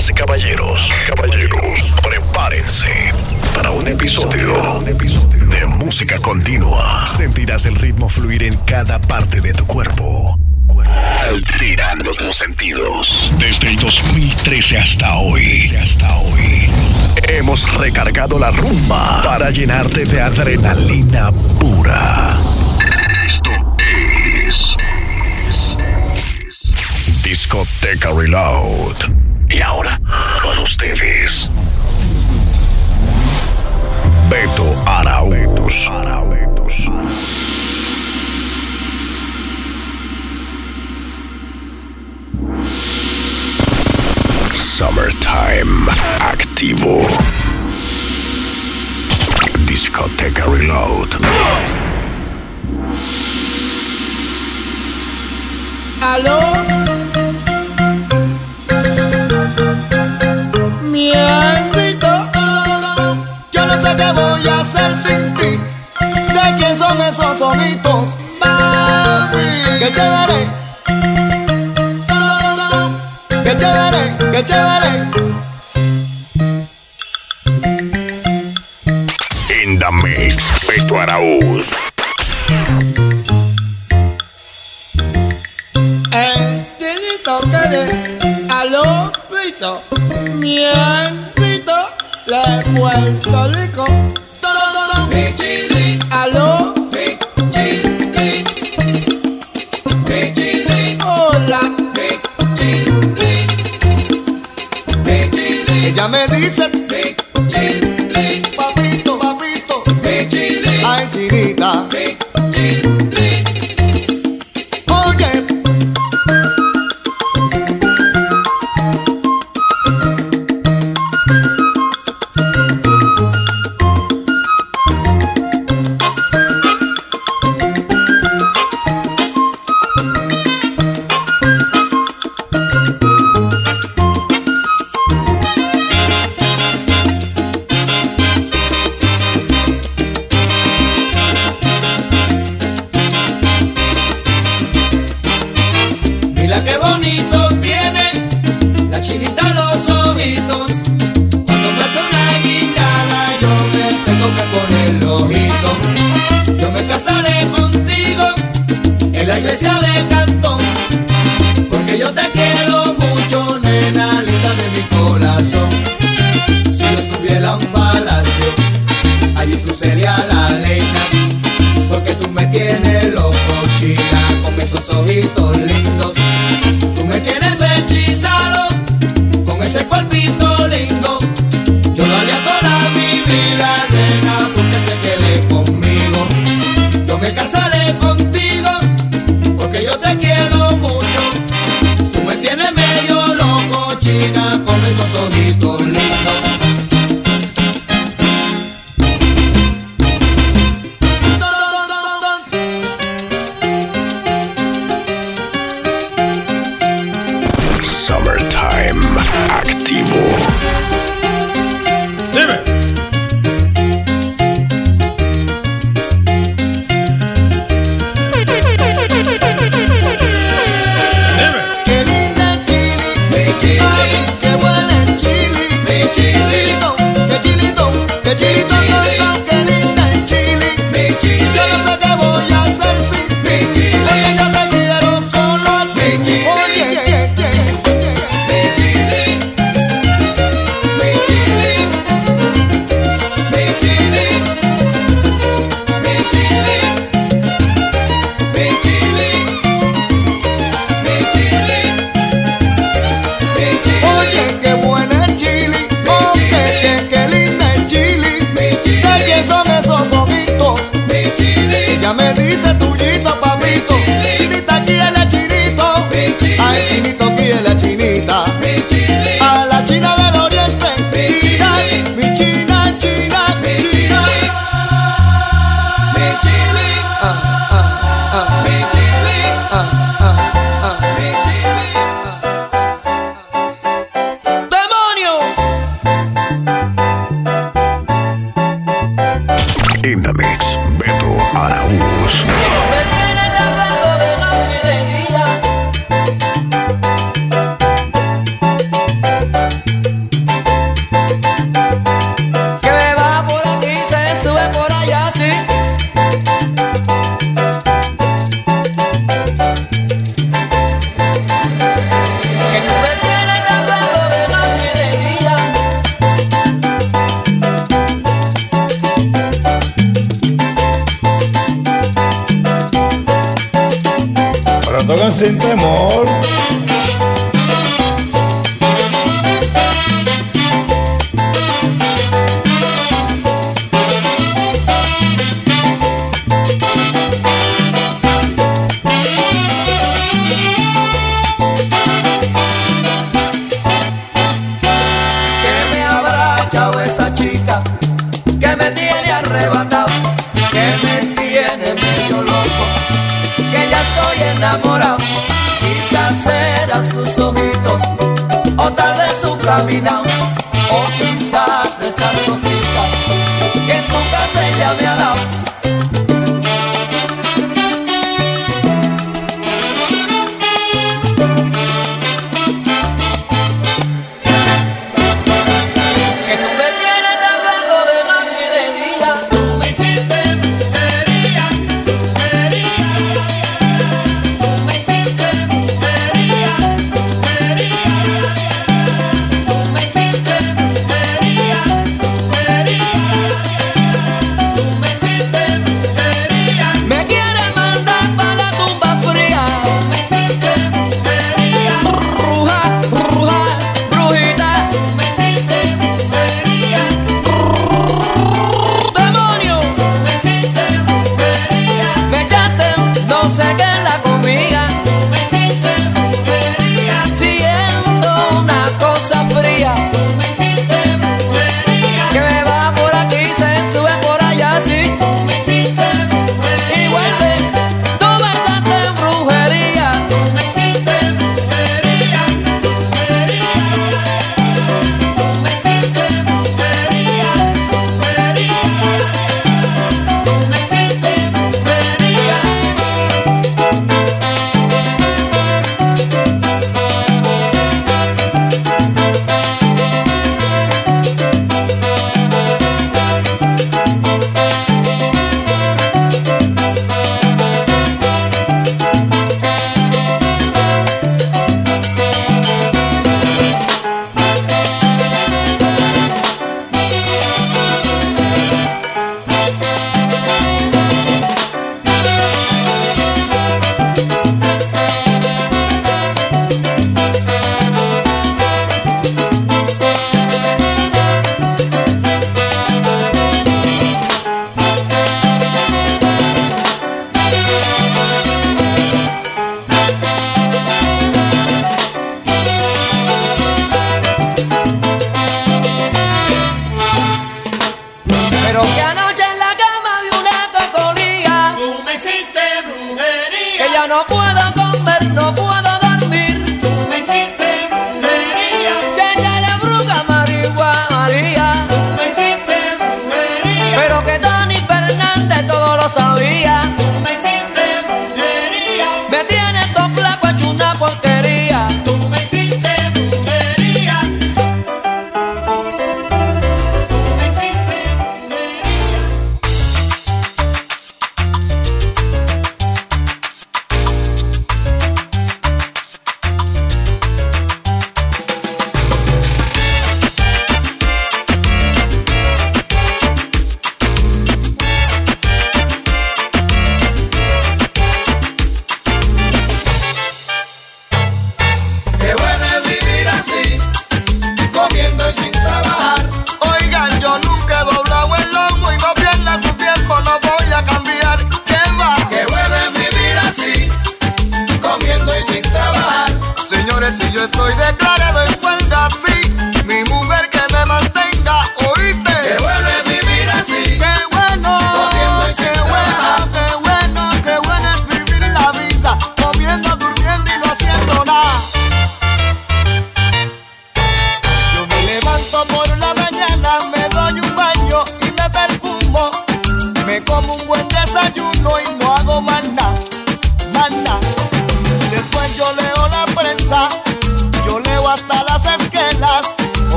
Damas y caballeros, caballeros, prepárense para un episodio de música continua. Sentirás el ritmo fluir en cada parte de tu cuerpo. Alterando tus sentidos. Desde el 2013 hasta hoy. Hasta hoy. Hemos recargado la rumba para llenarte de adrenalina pura. Esto es Discoteca Reload. Y ahora, con ustedes. Beto Arauz. Summertime activo. Discoteca Reload. Aló. bien rico. Yo no sé qué voy a hacer sin ti. ¿De quién son esos sonitos, mami? Que chévere. Que chévere, que chévere. En the mix, Beto Araúz. Hey, dilito, ¿qué le? ¿Aló? Miencito, le Puerto Rico. In the Mix, Beto Araúz. Sin temor.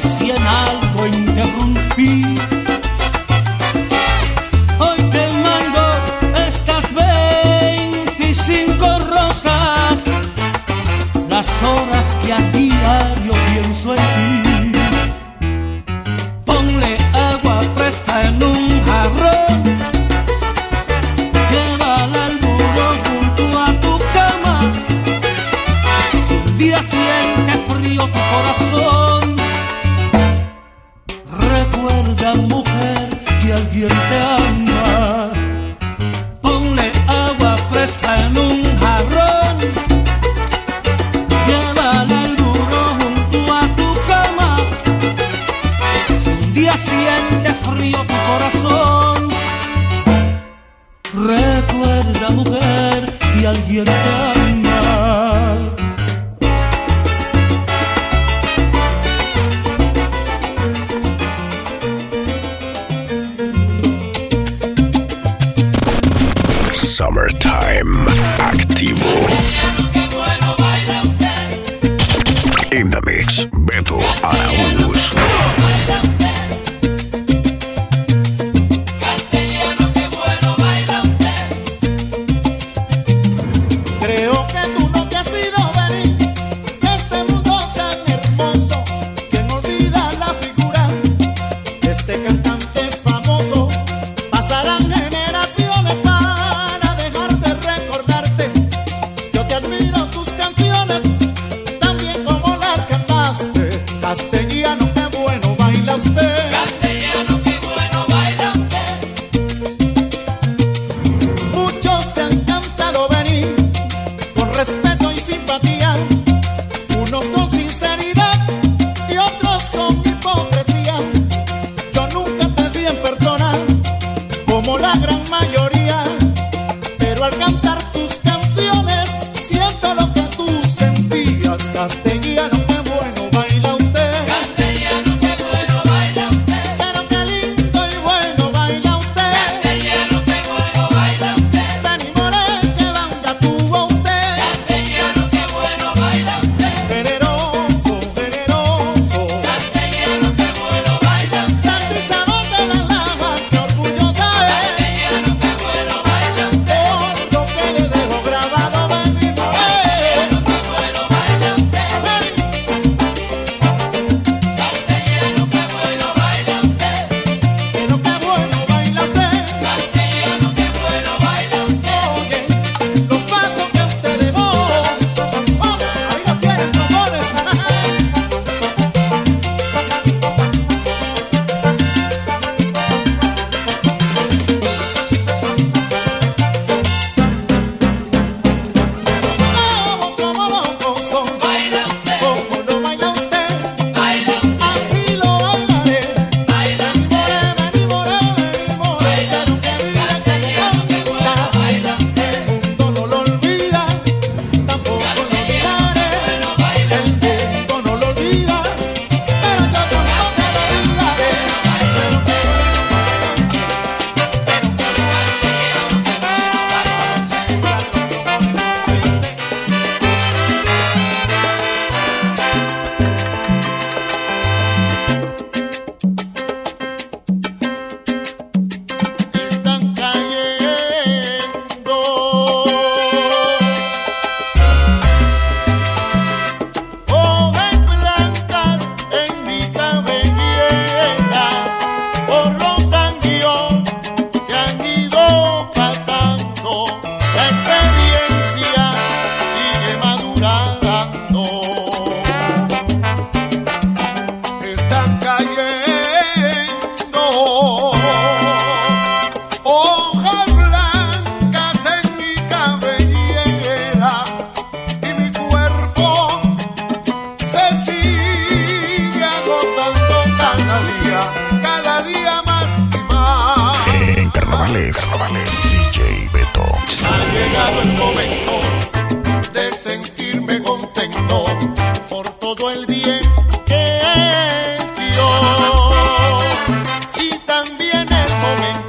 Perdóname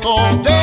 todo.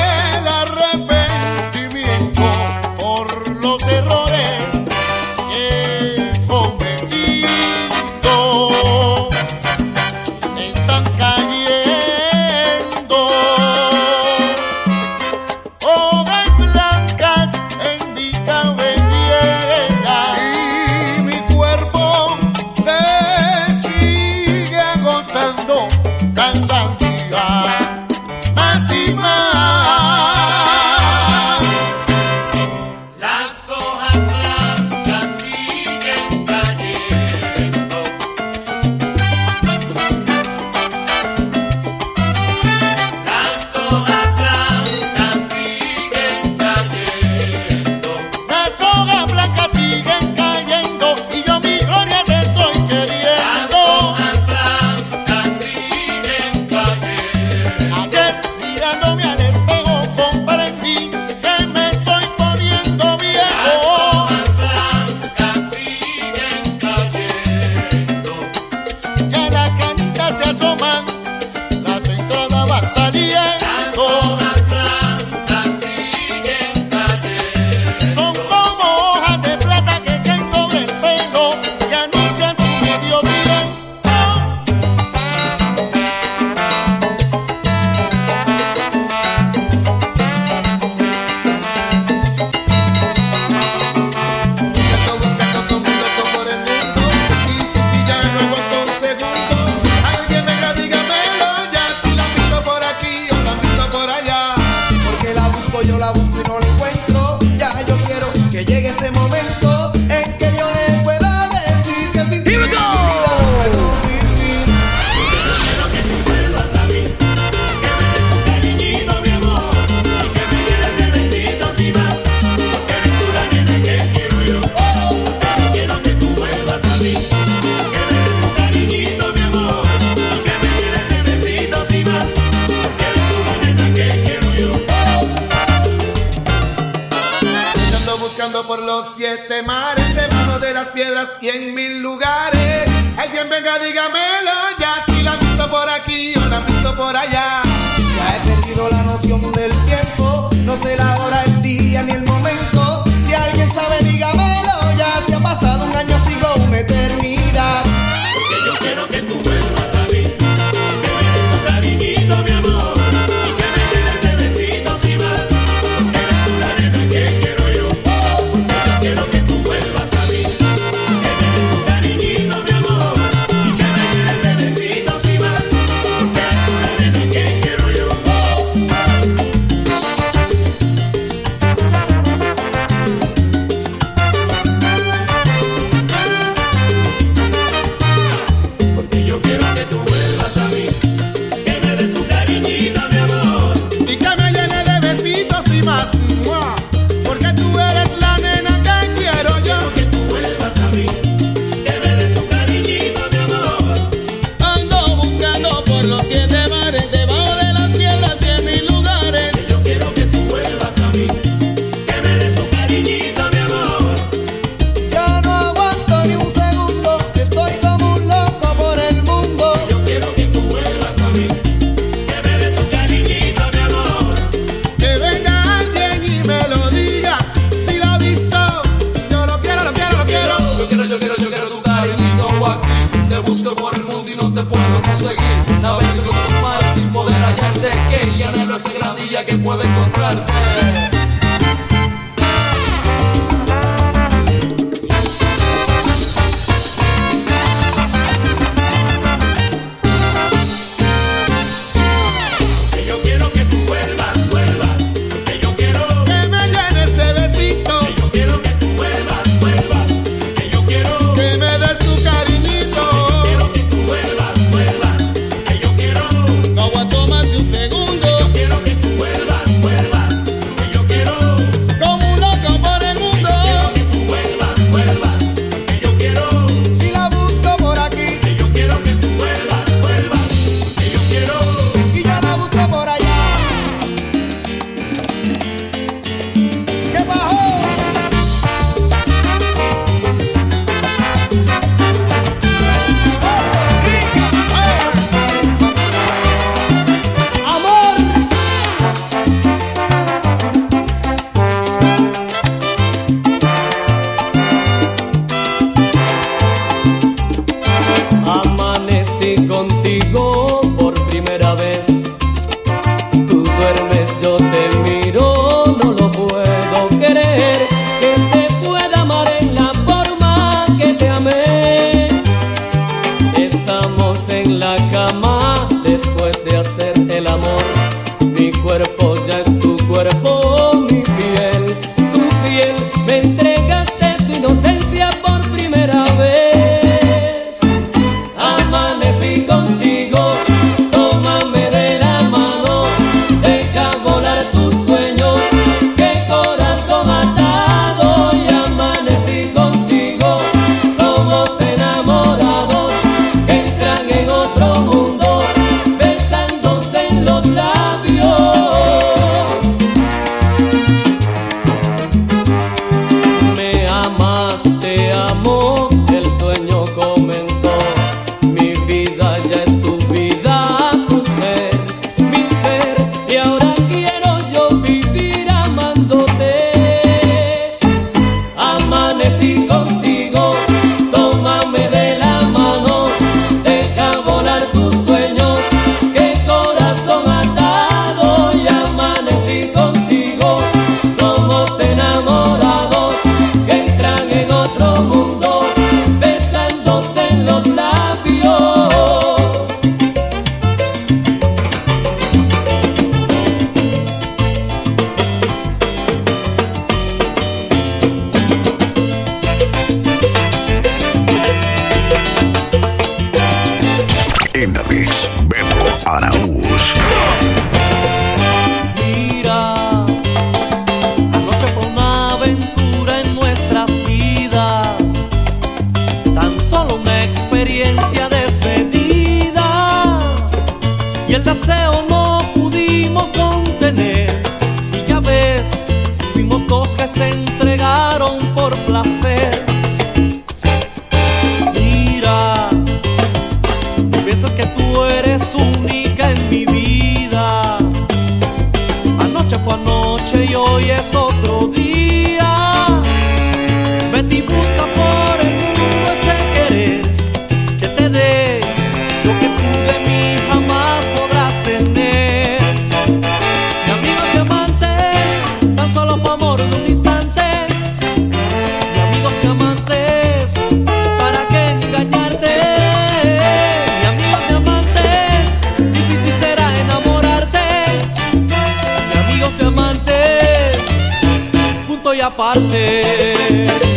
Aparte.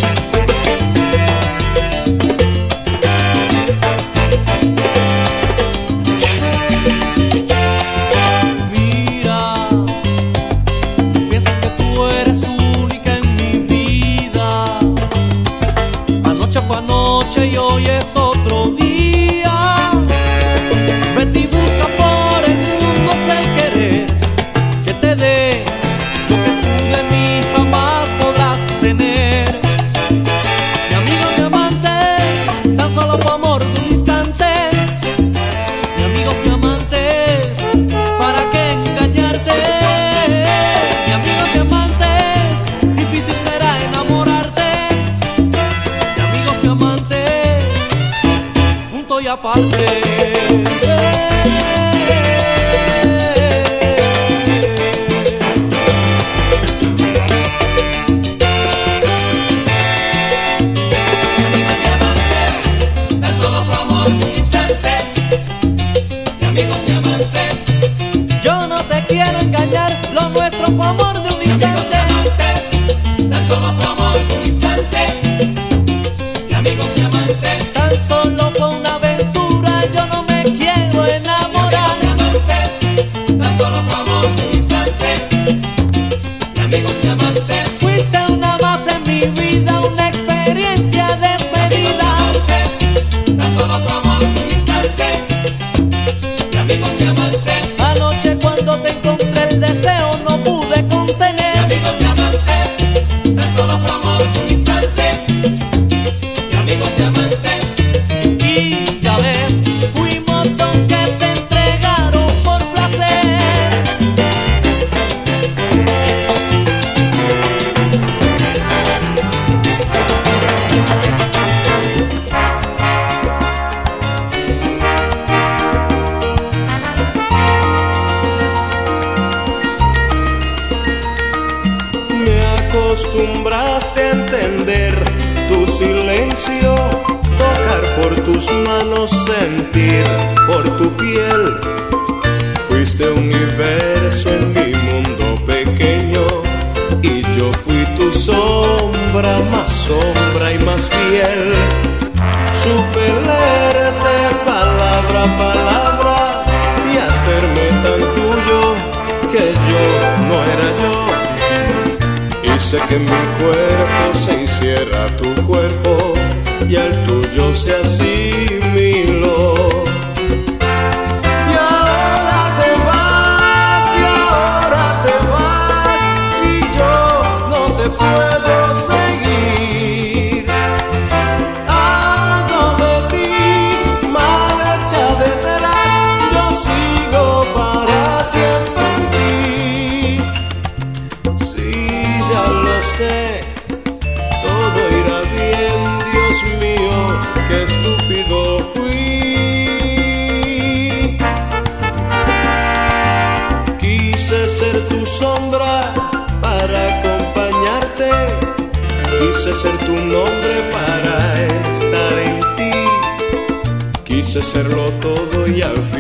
Quise serlo todo y al fin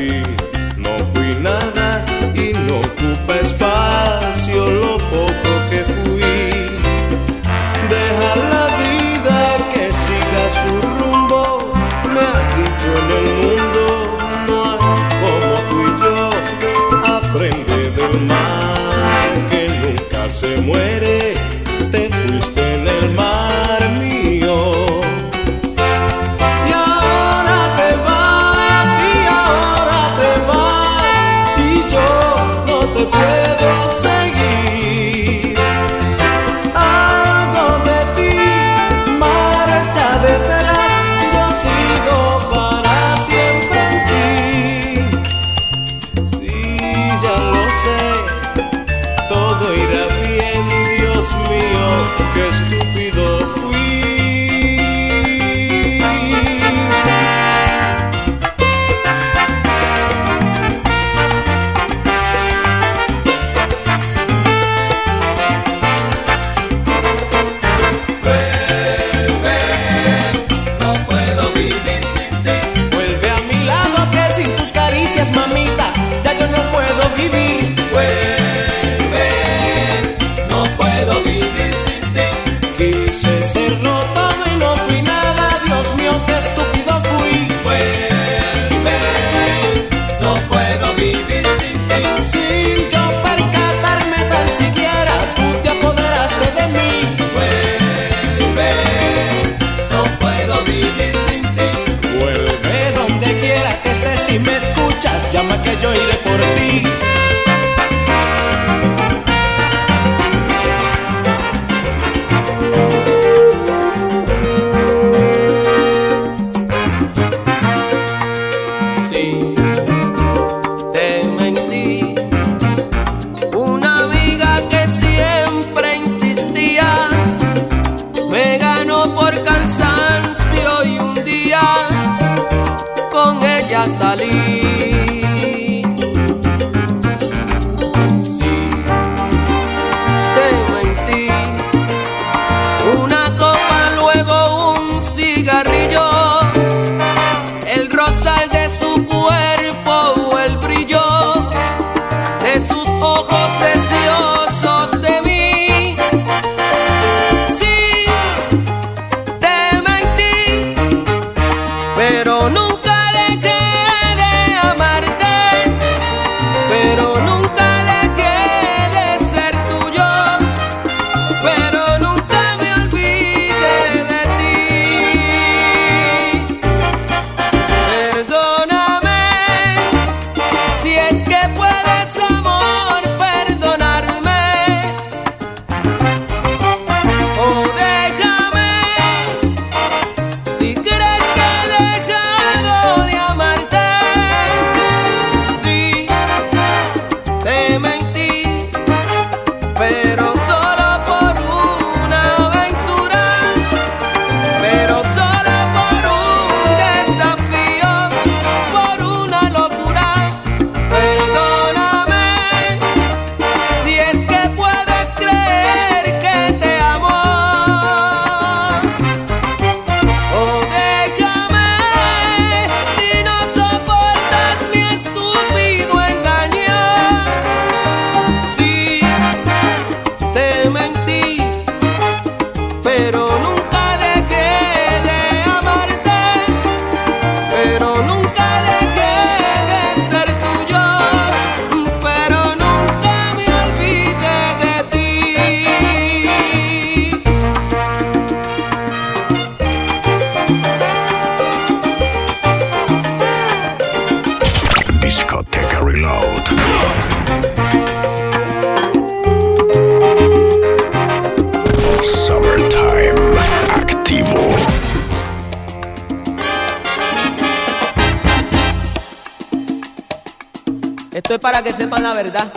es para que sepan la verdad.